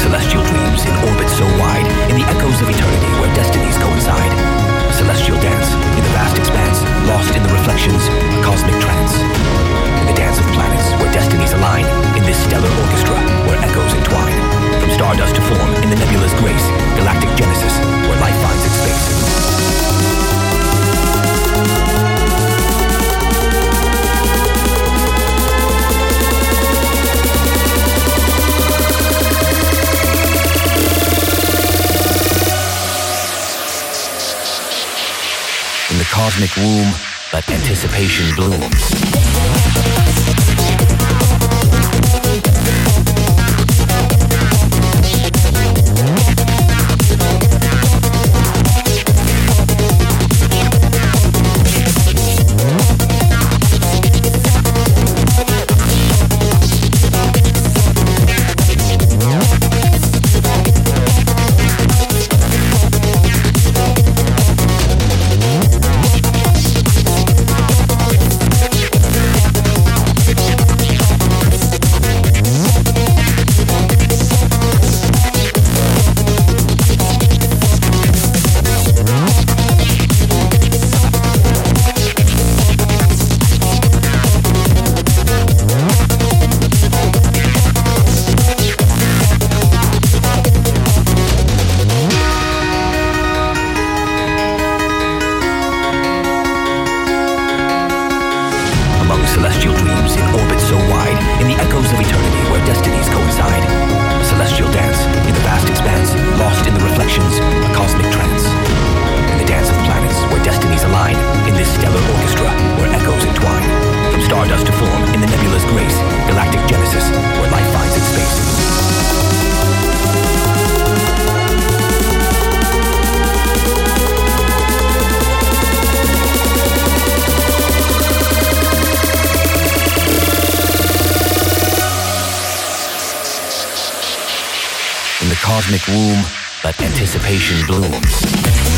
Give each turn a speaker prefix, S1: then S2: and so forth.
S1: celestial dreams in orbits so wide, in the echoes of eternity where destiny cosmic womb, but anticipation blooms. Cosmic womb, but anticipation blooms.